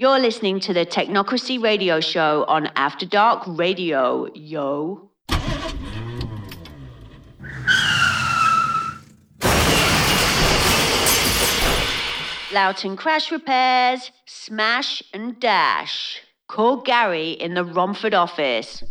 You're listening to the Teknocracy Radio Show on After Dark Radio, yo. Loughton Crash Repairs, Smash and Dash. Call Gary in the Romford office.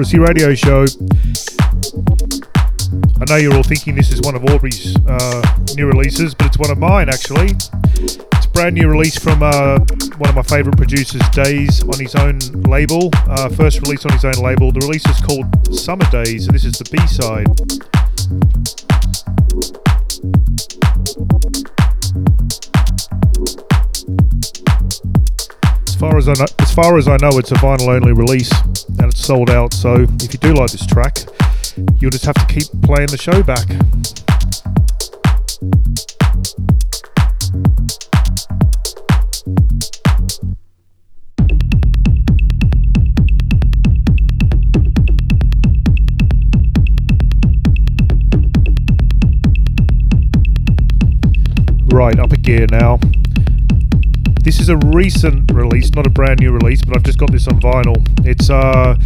Teknocracy Radio Show. I know you're all thinking this is one of Aubrey's uh, new releases, but it's one of mine actually. It's a brand new release from uh, one of my favourite producers, Daze, on his own label. Uh, first release on his own label. The release is called Summer Daze, and this is the B side. far as I know, as far as I know, it's a vinyl only release sold out. So if you do like this track, you'll just have to keep playing the show back. Right, up a gear now. This is a recent release, not a brand new release, but I've just got this on vinyl. It's uh,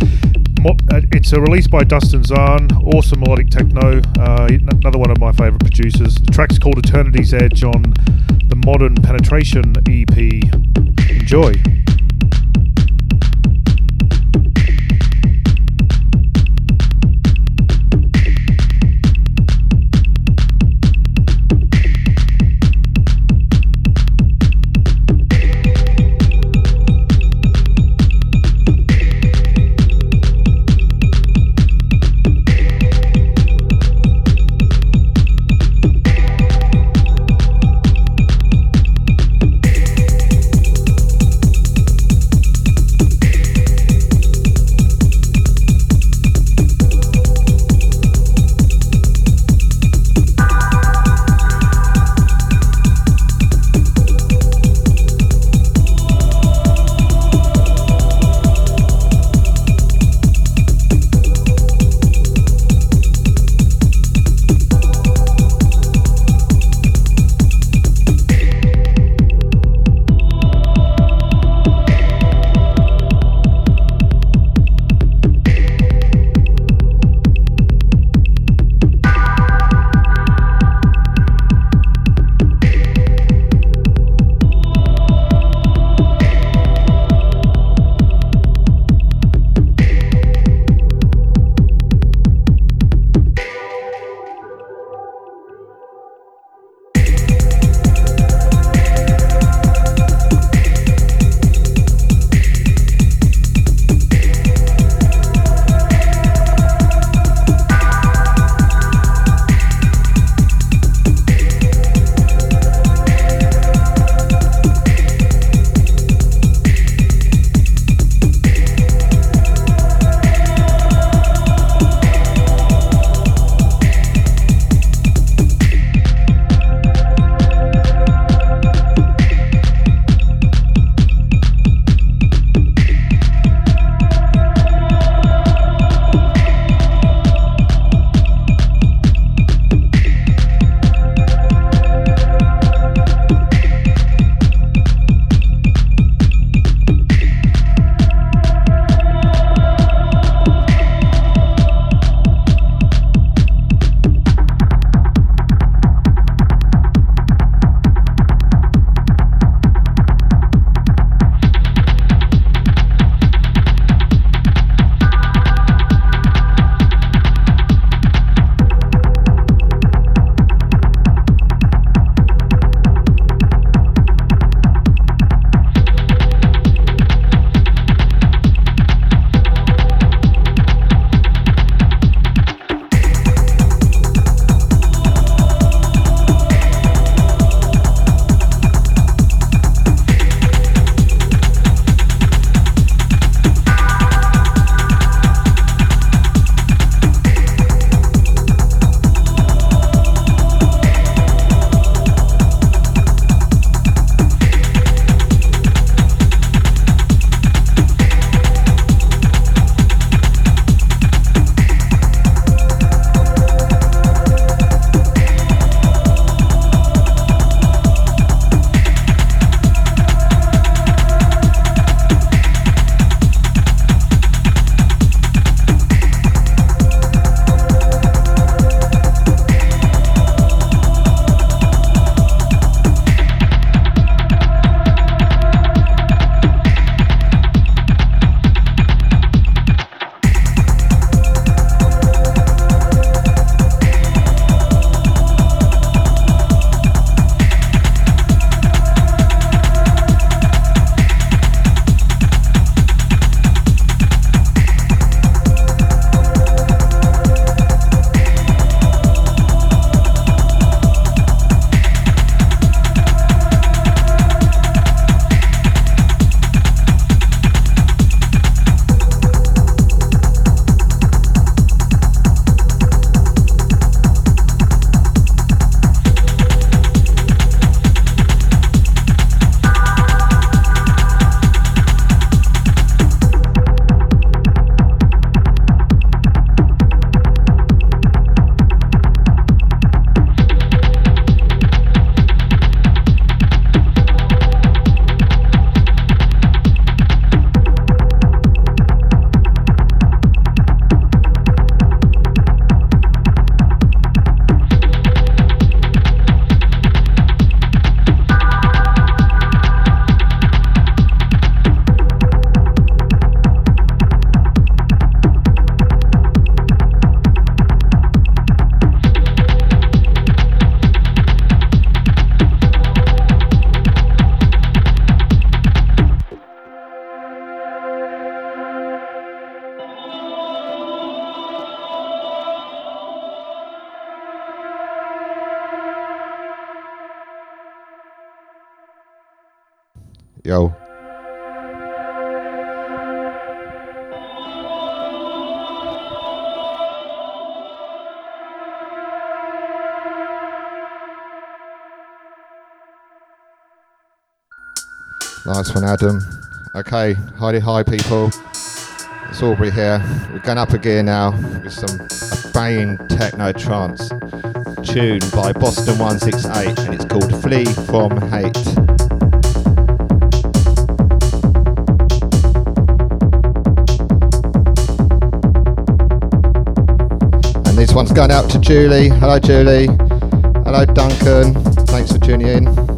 uh it's a release by Dustin Zahn, awesome melodic techno, uh, another one of my favourite producers. The track's called Eternity's Edge on the Modern Penetration EP. Enjoy. Nice one, Adam. Okay, hi, hi, people. It's Aubrey here. We're going up a gear now with some banging techno trance tune by Boston 168, and it's called Flee from Hate. And this one's going out to Julie. Hello, Julie. Hello, Duncan. Thanks for tuning in.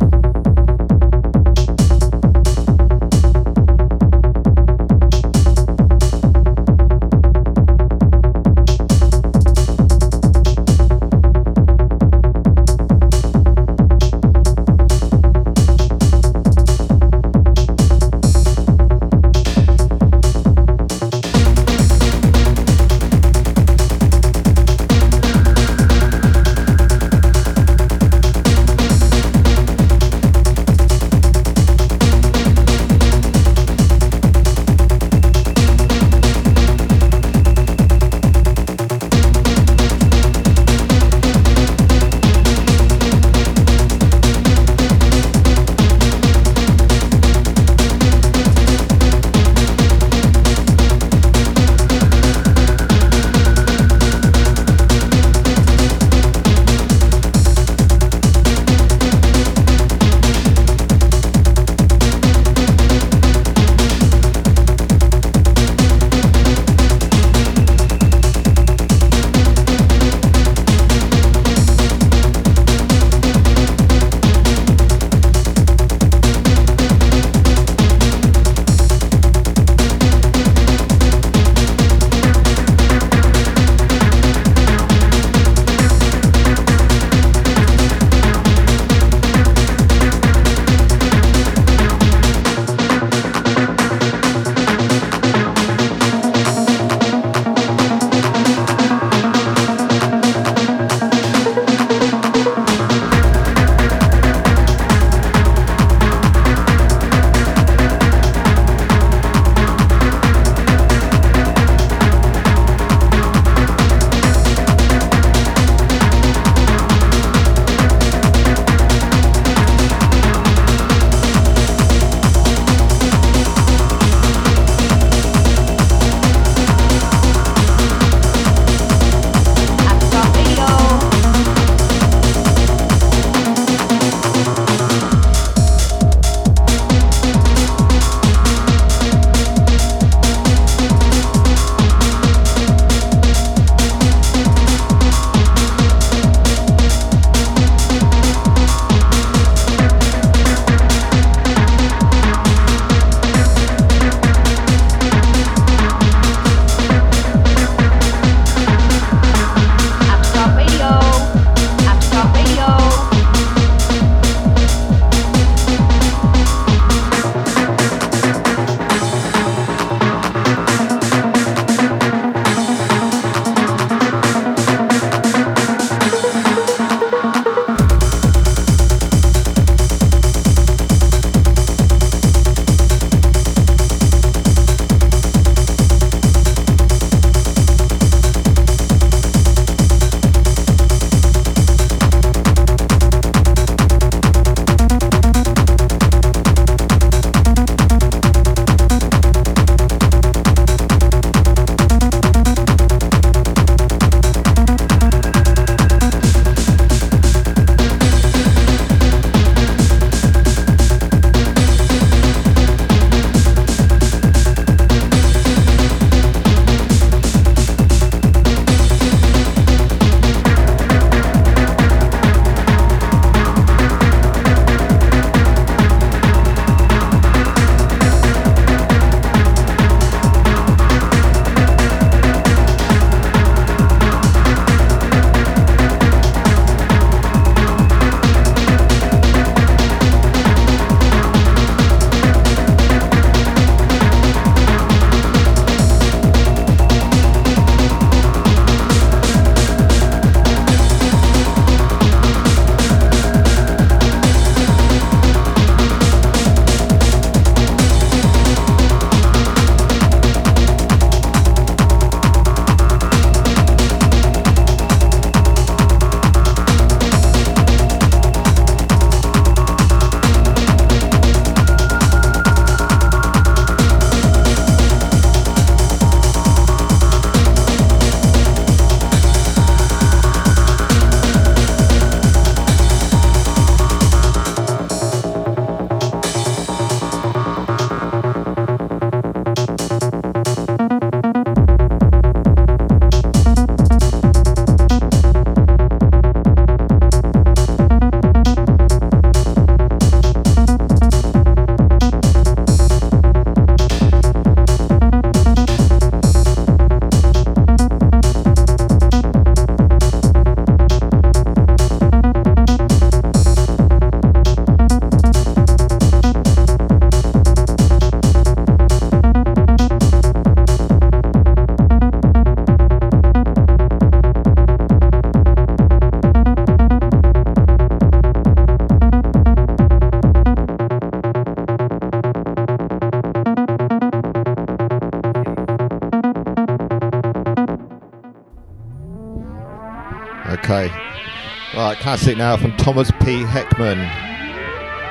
Classic now from Thomas P. Heckmann.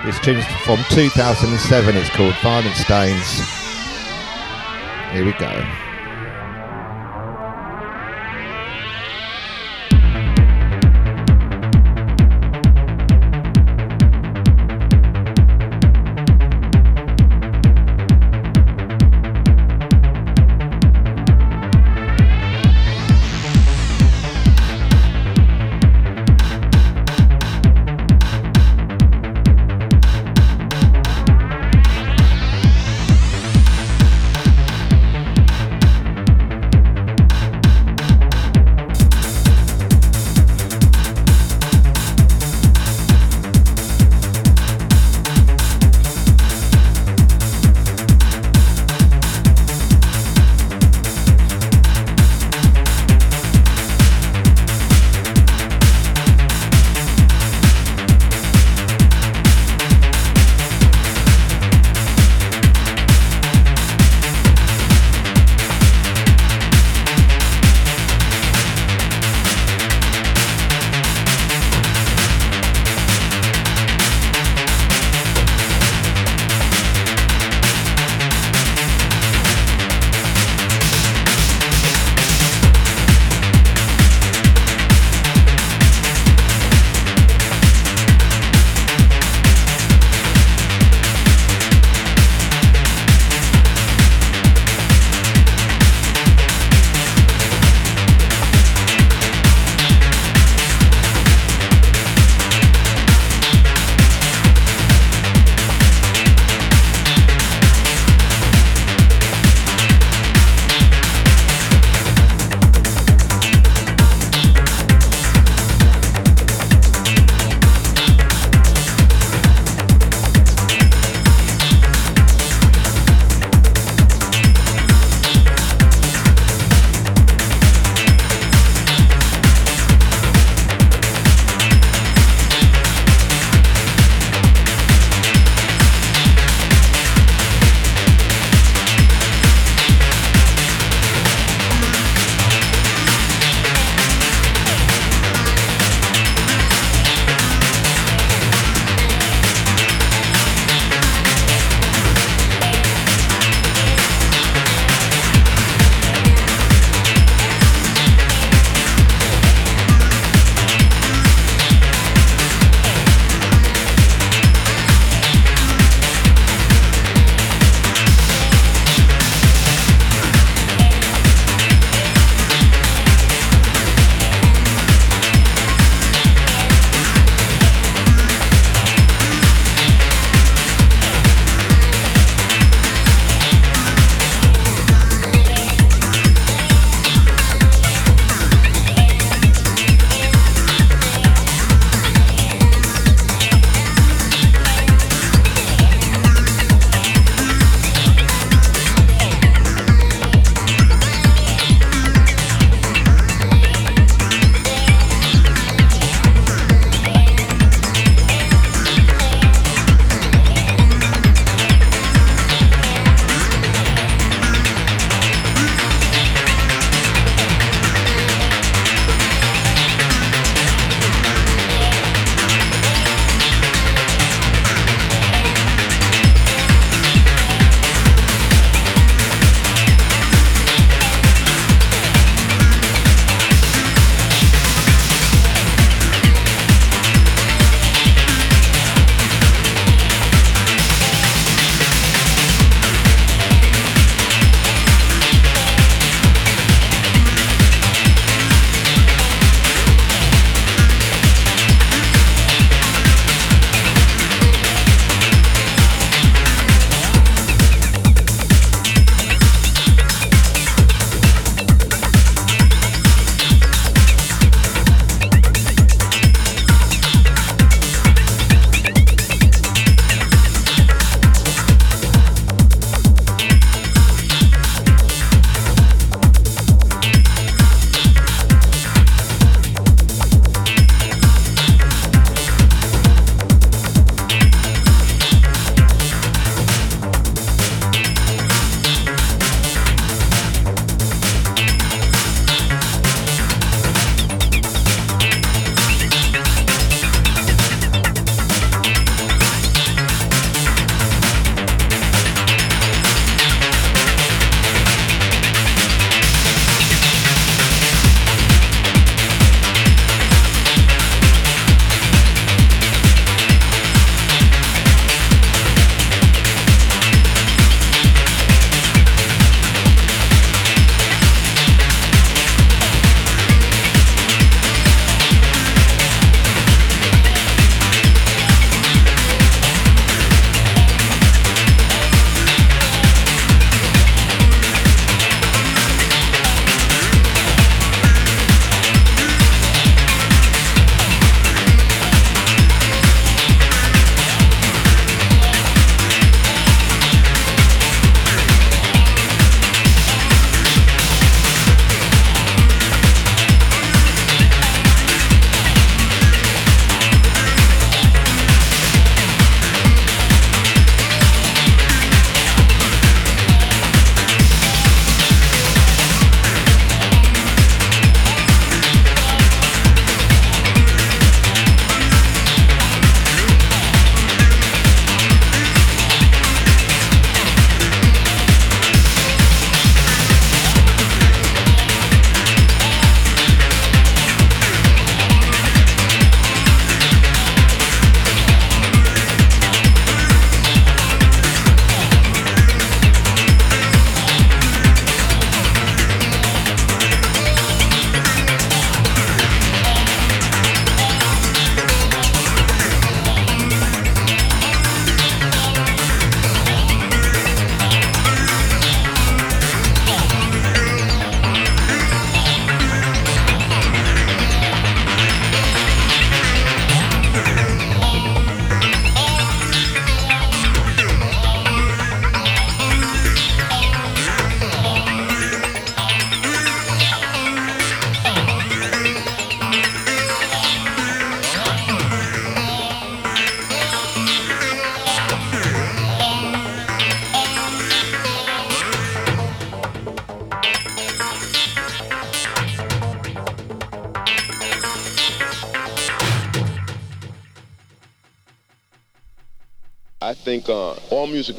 This tune's from 2007. It's called Violent Stains. Here we go.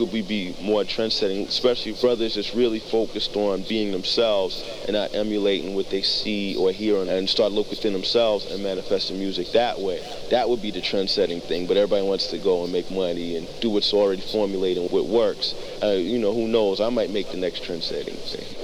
All we be, more trend-setting, especially brothers that's really focused on being themselves and not emulating what they see or hear and start look within themselves and manifest the music that way. That would be the trend-setting thing, but everybody wants to go and make money and do what's already formulated what works. Uh, you know, who knows? I might make the next trend-setting thing.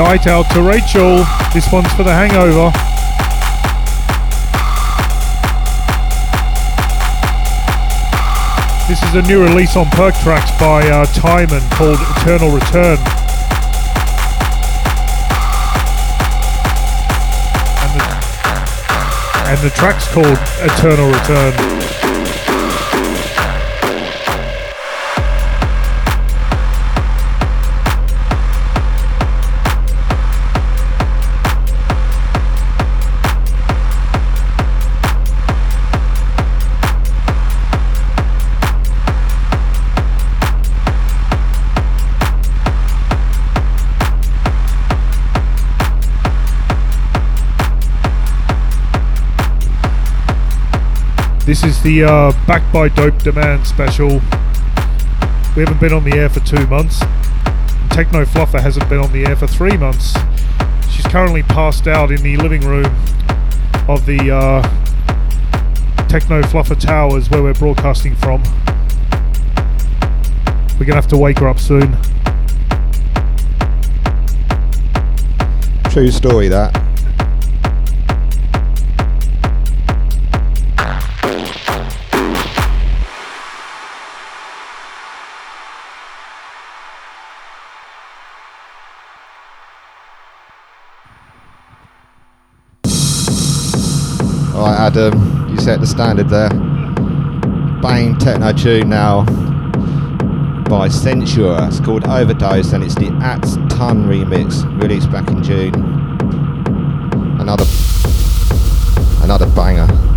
Shite out to Rachel. This one's for the hangover. This is a new release on Perc Trax by uh, Tymon called Eternal Return. And the, and the track's called Eternal Return. This is the uh, Back by Dope Demand special. We haven't been on the air for two months. Techno Fluffer hasn't been on the air for three months. She's currently passed out in the living room of the uh, Techno Fluffer Towers where we're broadcasting from. We're gonna have to wake her up soon. True story that. Adam, you set the standard there. Bang techno tune now by Censure. It's called Overdose and it's the Atze Ton remix released back in June. Another another banger.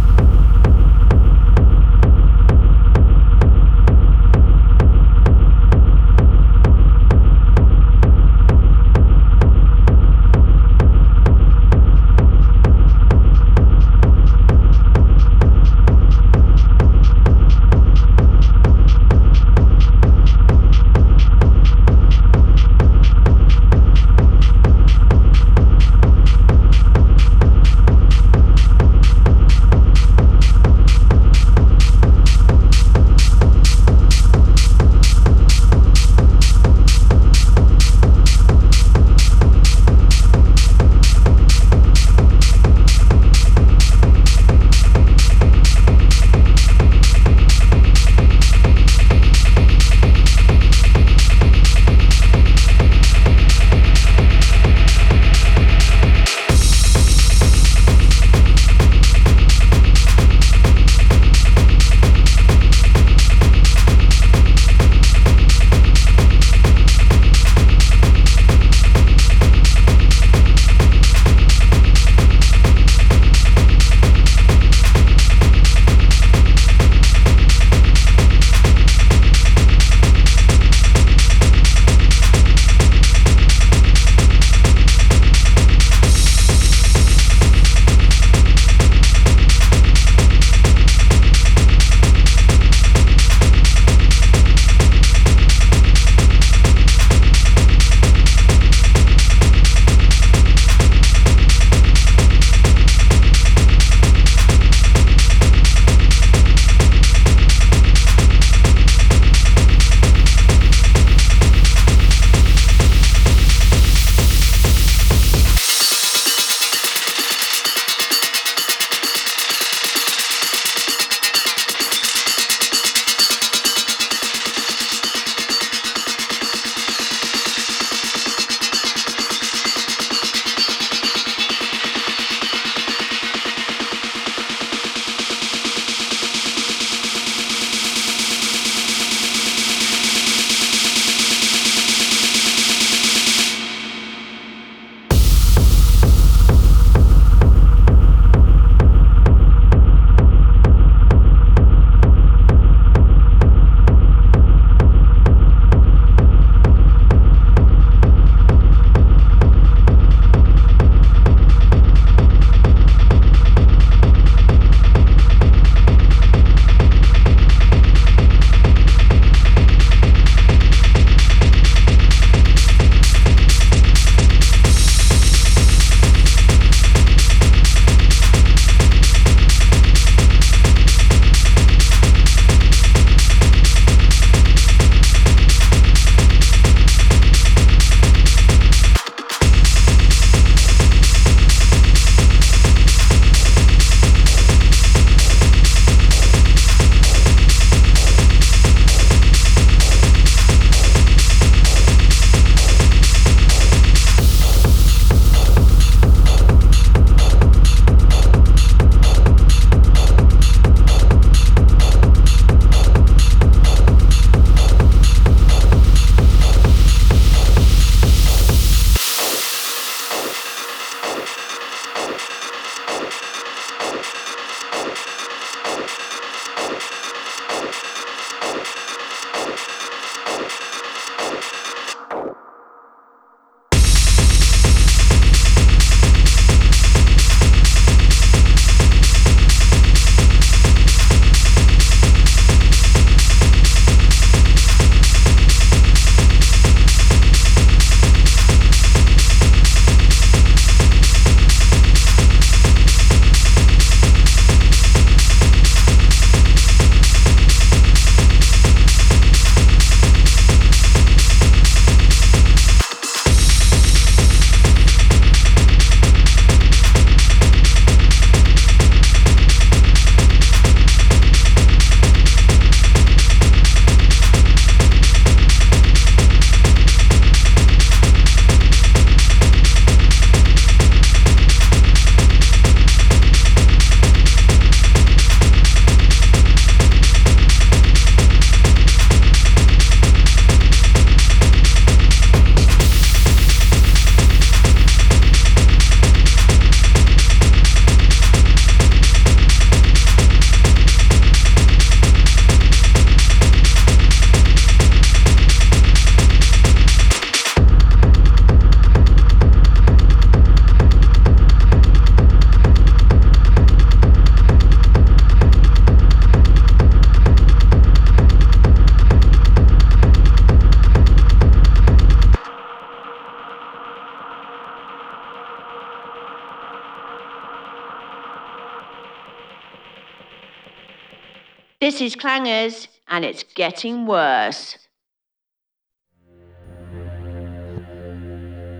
And it's getting worse.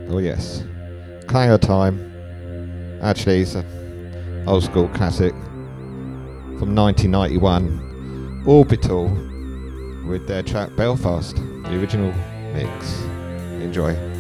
Oh yes, Clanger time. Actually, it's an old school classic from 1991. Orbital with their track Belfast, the original mix. Enjoy.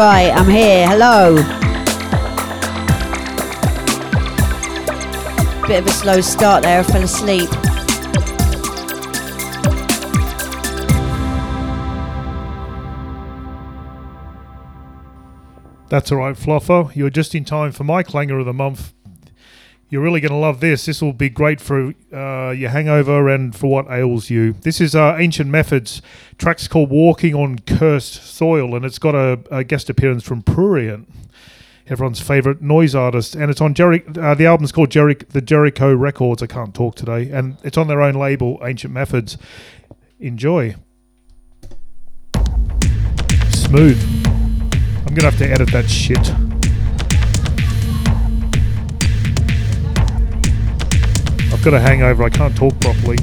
Right, I'm here. Hello. Bit of a slow start there, I fell asleep. That's all right, Fluffer. You're just in time for my clanger of the month. You're really going to love this. This will be great for uh, your hangover and for what ails you. This is uh, Ancient Methods. Track's called Walking on Cursed Soil, and it's got a, a guest appearance from Prurient, everyone's favourite noise artist. And it's on Jerry. Uh, the album's called the Jericho Records. I can't talk today. And it's on their own label, Ancient Methods. Enjoy. Smooth. I'm to have to edit that shit. I've got a hangover. I can't talk properly.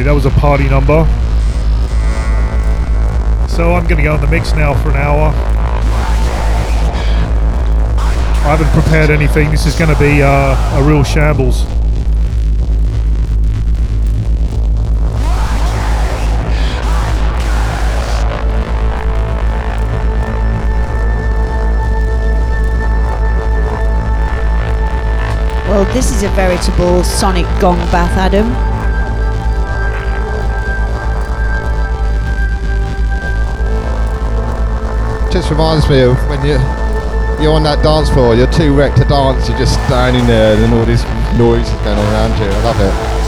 That was a party number. So I'm going to go in the mix now for an hour. I haven't prepared anything. This is going to be uh, a real shambles. Well, this is a veritable sonic gong bath, Adam. Just reminds me of when you you're on that dance floor, you're too wrecked to dance, you're just standing there and all this noise is going around you. I love it.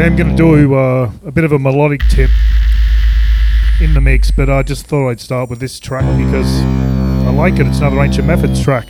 I am going to do uh, a bit of a melodic tip in the mix, but I just thought I'd start with this track because I like it. It's another Ancient Methods track.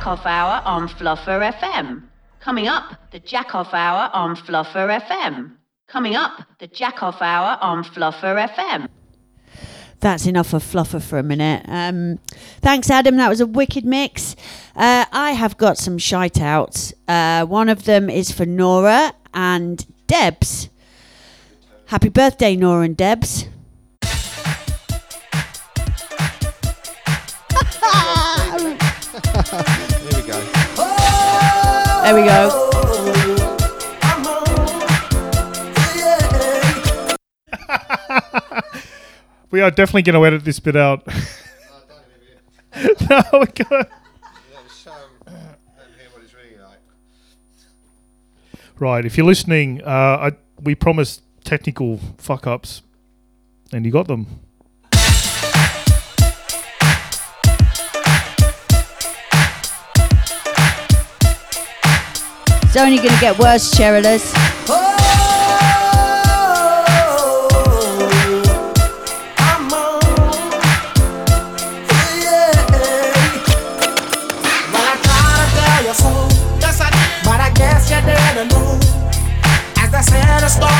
Jackoff Hour on Fluffer FM. Coming up, the Jackoff Hour on Fluffer FM. Coming up, the Jackoff Hour on Fluffer FM. That's enough of Fluffer for a minute. Um, thanks, Adam. That was a wicked mix. Uh, I have got some shite outs. Uh, one of them is for Nora and Debs. Happy birthday, Nora and Debs. There we go. we are definitely going to edit this bit out. no, we're going Right, if you're listening, uh, I, we promised technical fuck ups, and you got them. It's only going to get worse, Cherillas.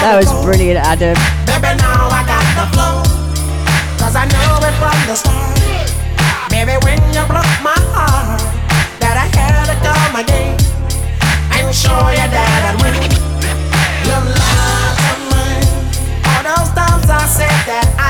That was brilliant, Adam. Baby, now I got the flow. Cause I know it from the start. Baby, when you broke my heart, that I had show you that I'm win. You're to. All those times I said that I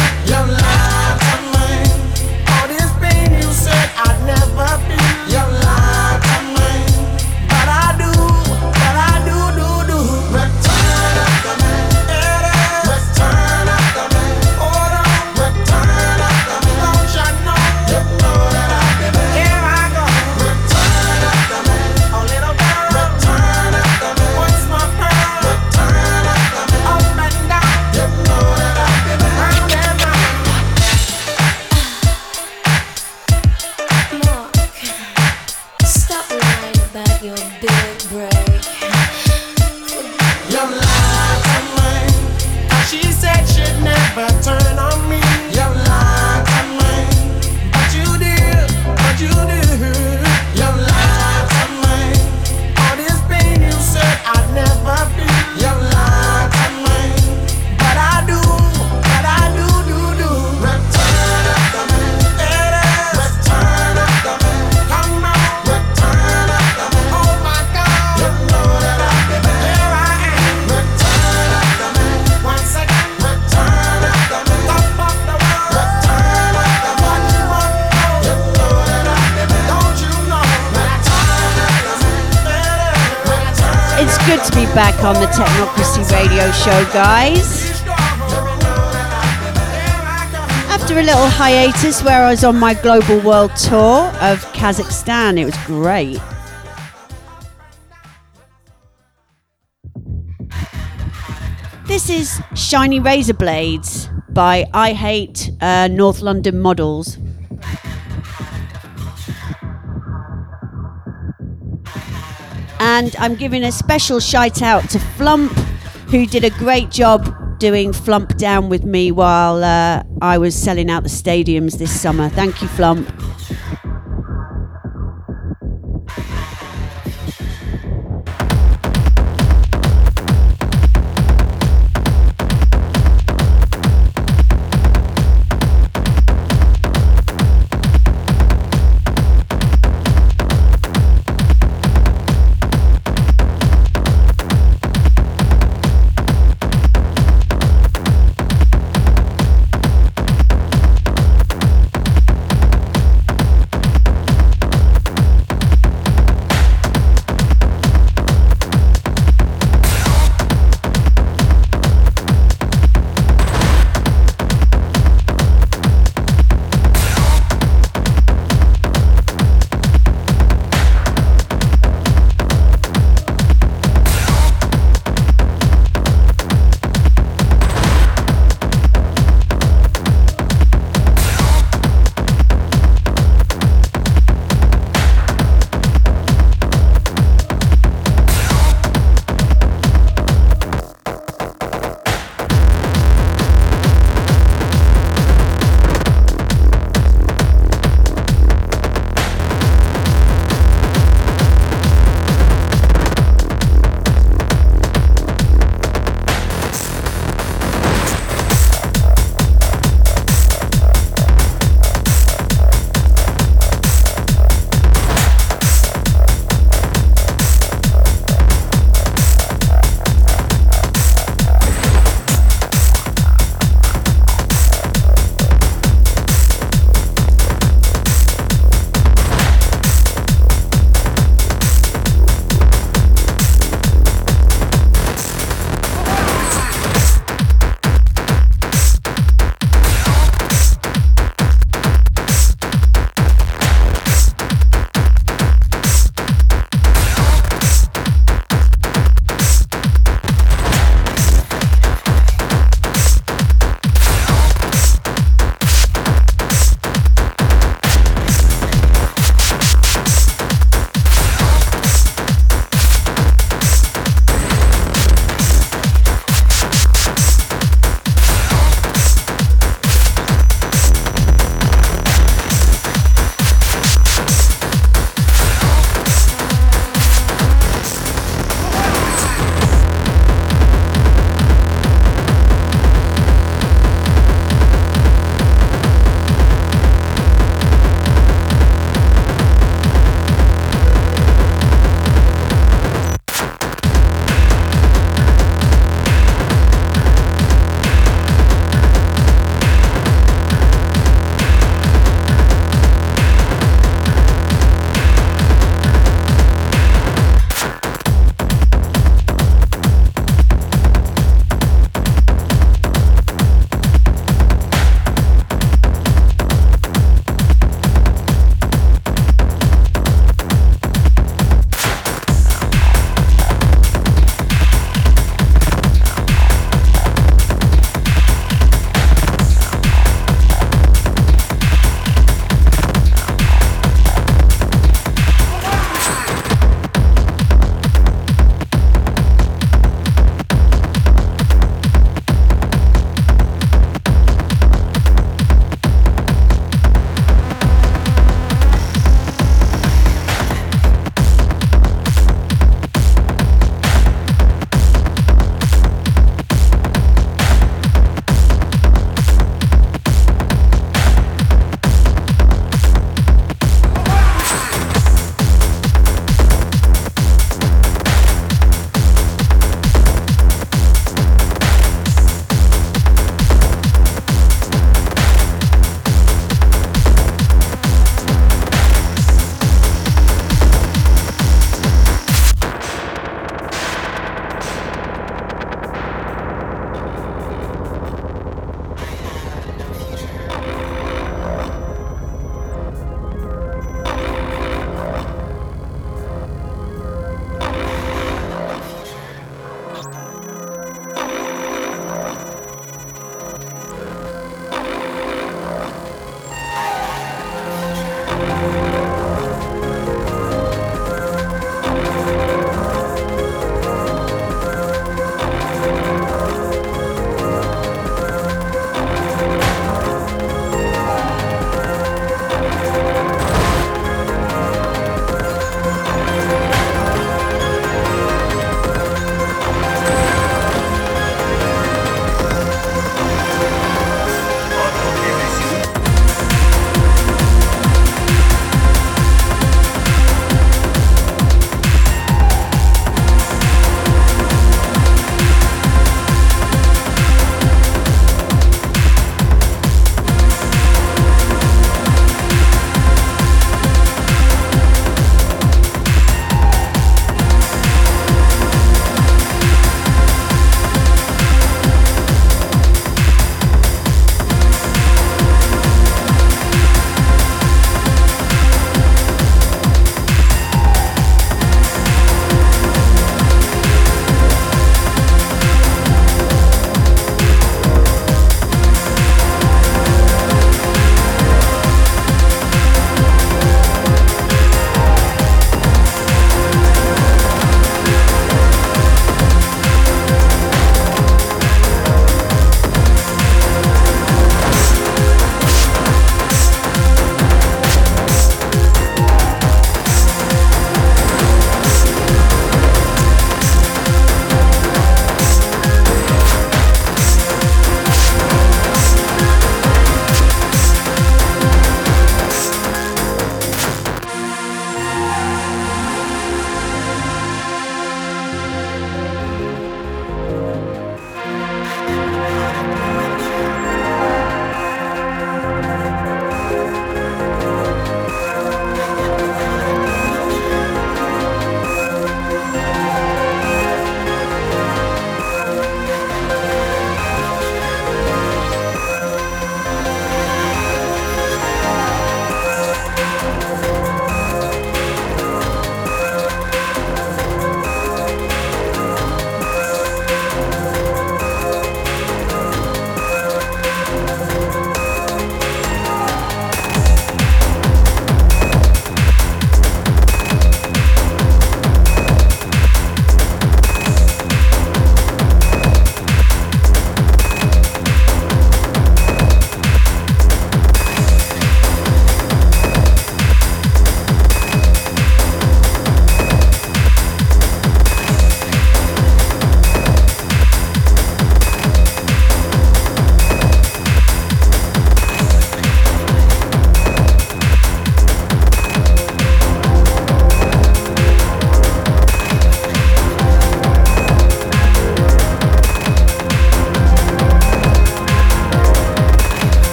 Teknocracy radio show, guys. After a little hiatus where I was on my global world tour of Kazakhstan, it was great. This is Shiny Razor Blades by I Hate uh, North London Models. And I'm giving a special shout out to Flump, who did a great job doing Flump Down with me while uh, I was selling out the stadiums this summer. Thank you, Flump.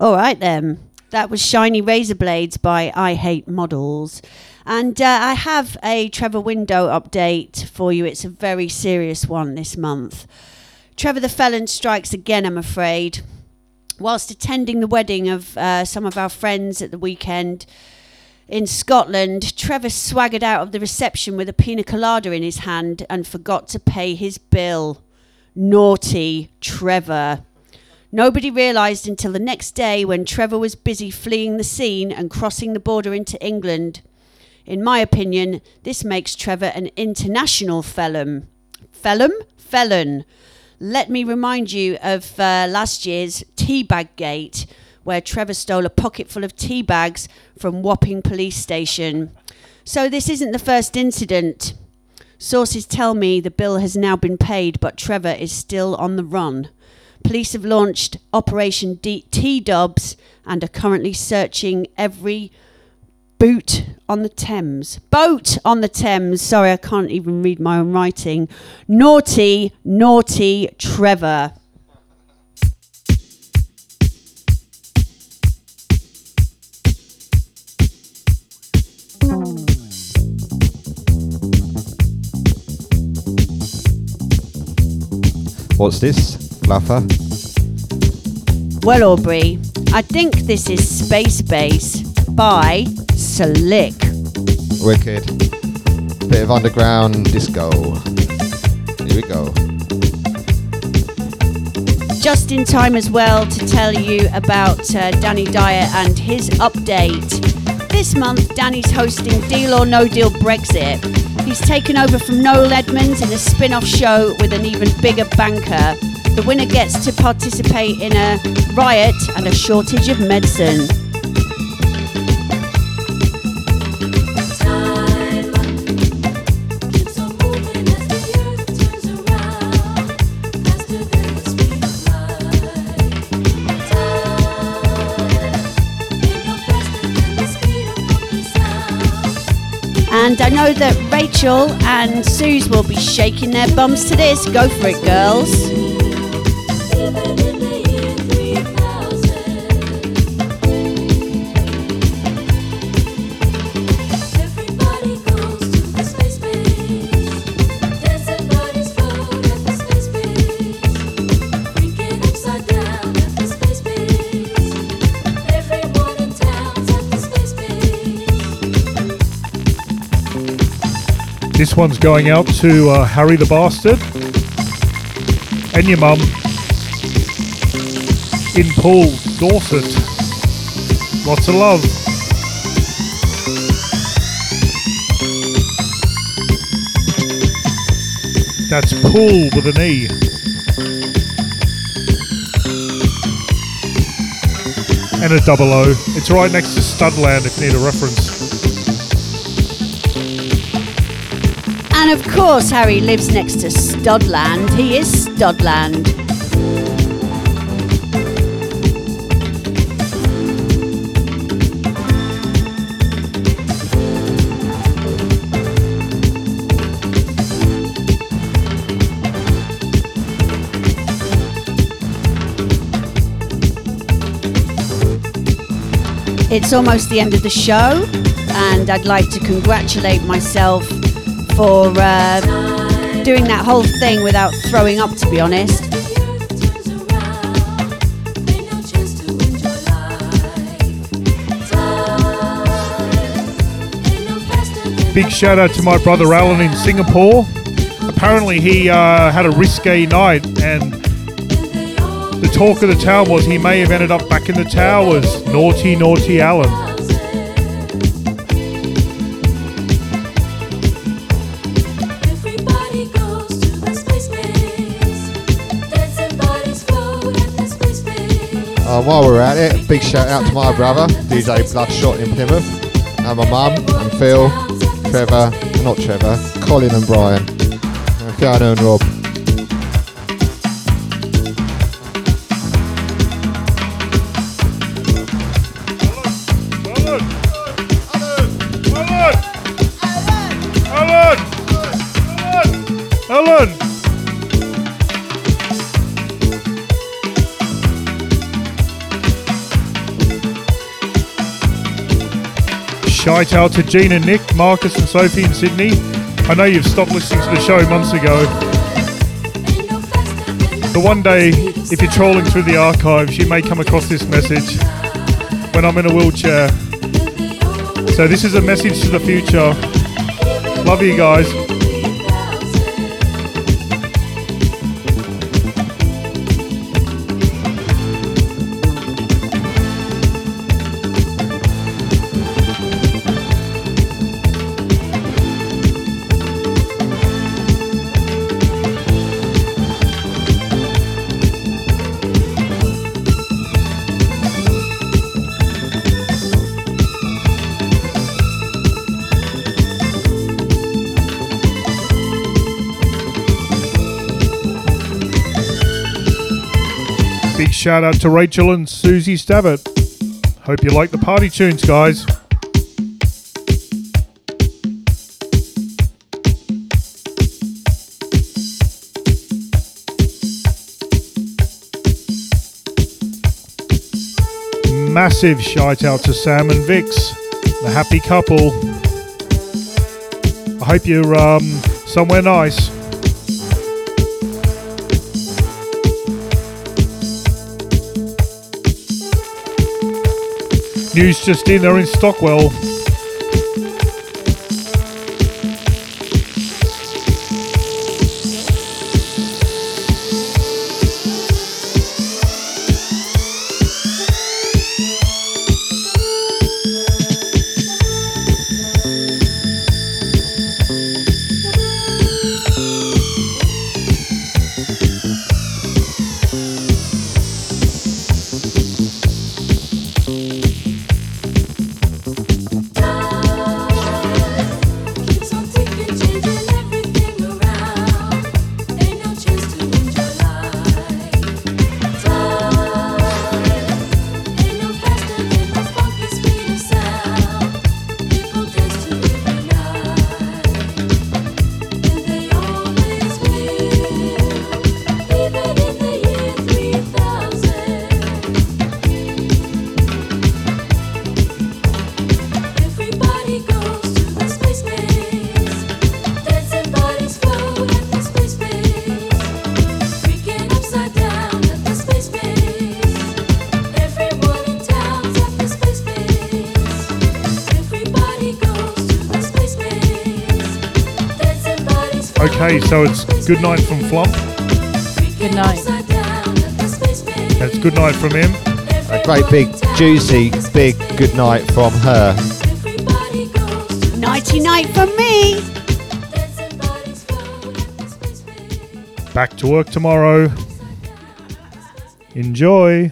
All right then. That was Shiny Razor Blades by I Hate Models. And uh, I have a Trevor Window update for you. It's a very serious one this month. Trevor the Felon strikes again, I'm afraid. Whilst attending the wedding of uh, some of our friends at the weekend in Scotland, Trevor swaggered out of the reception with a pina colada in his hand and forgot to pay his bill. Naughty Trevor. Nobody realised until the next day when Trevor was busy fleeing the scene and crossing the border into England. In my opinion, this makes Trevor an international felon. Felon? Felon. Let me remind you of uh, last year's Teabag Gate, where Trevor stole a pocket full of tea bags from Wapping Police Station. So this isn't the first incident. Sources tell me the bill has now been paid, but Trevor is still on the run. Police have launched Operation D- T-Dubs and are currently searching every boot on the Thames. Boat on the Thames. Sorry, I can't even read my own writing. Naughty, naughty Trevor. What's this? Fluffer? Well, Aubrey, I think this is Space Bass by Slick. Wicked. Bit of underground disco. Here we go. Just in time as well to tell you about uh, Danny Dyer and his update. This month, Danny's hosting Deal or No Deal Brexit. He's taken over from Noel Edmonds in a spin off show with an even bigger banker. The winner gets to participate in a riot and a shortage of medicine. And I know that Rachel and Suze will be shaking their bums to this. Go for it, girls. This one's going out to uh, Harry the Bastard and your mum in Poole, Dorset. Lots of love. That's Poole with an E. And a double O. It's right next to Studland if you need a reference. And of course, Harry lives next to Studland. He is Studland. It's almost the end of the show, and I'd like to congratulate myself for uh, doing that whole thing without throwing up, to be honest. Big shout out to my brother Alan in Singapore. Apparently, he uh, had a risque night, and the talk of the town was he may have ended up back in the towers. Naughty, naughty Alan. Uh, while we're at it, big shout out to my brother, DJ Bloodshot in Plymouth, and my mum, and Phil, Trevor, not Trevor, Colin and Brian, and Fiona and Rob. Shout out to Gina, Nick, Marcus and Sophie in Sydney. I know you've stopped listening to the show months ago. But one day, if you're trolling through the archives, you may come across this message when I'm in a wheelchair. So this is a message to the future. Love you guys. Shout out to Rachel and Susie Stabbit. Hope you like the party tunes, guys. Massive shout out to Sam and Vix, the happy couple. I hope you're um, somewhere nice. News just in, they're in Stockwell. Good night from Flump. Good night. And it's good night from him. A great big, juicy, big good night from her. Nighty night from me. Back to work tomorrow. Enjoy.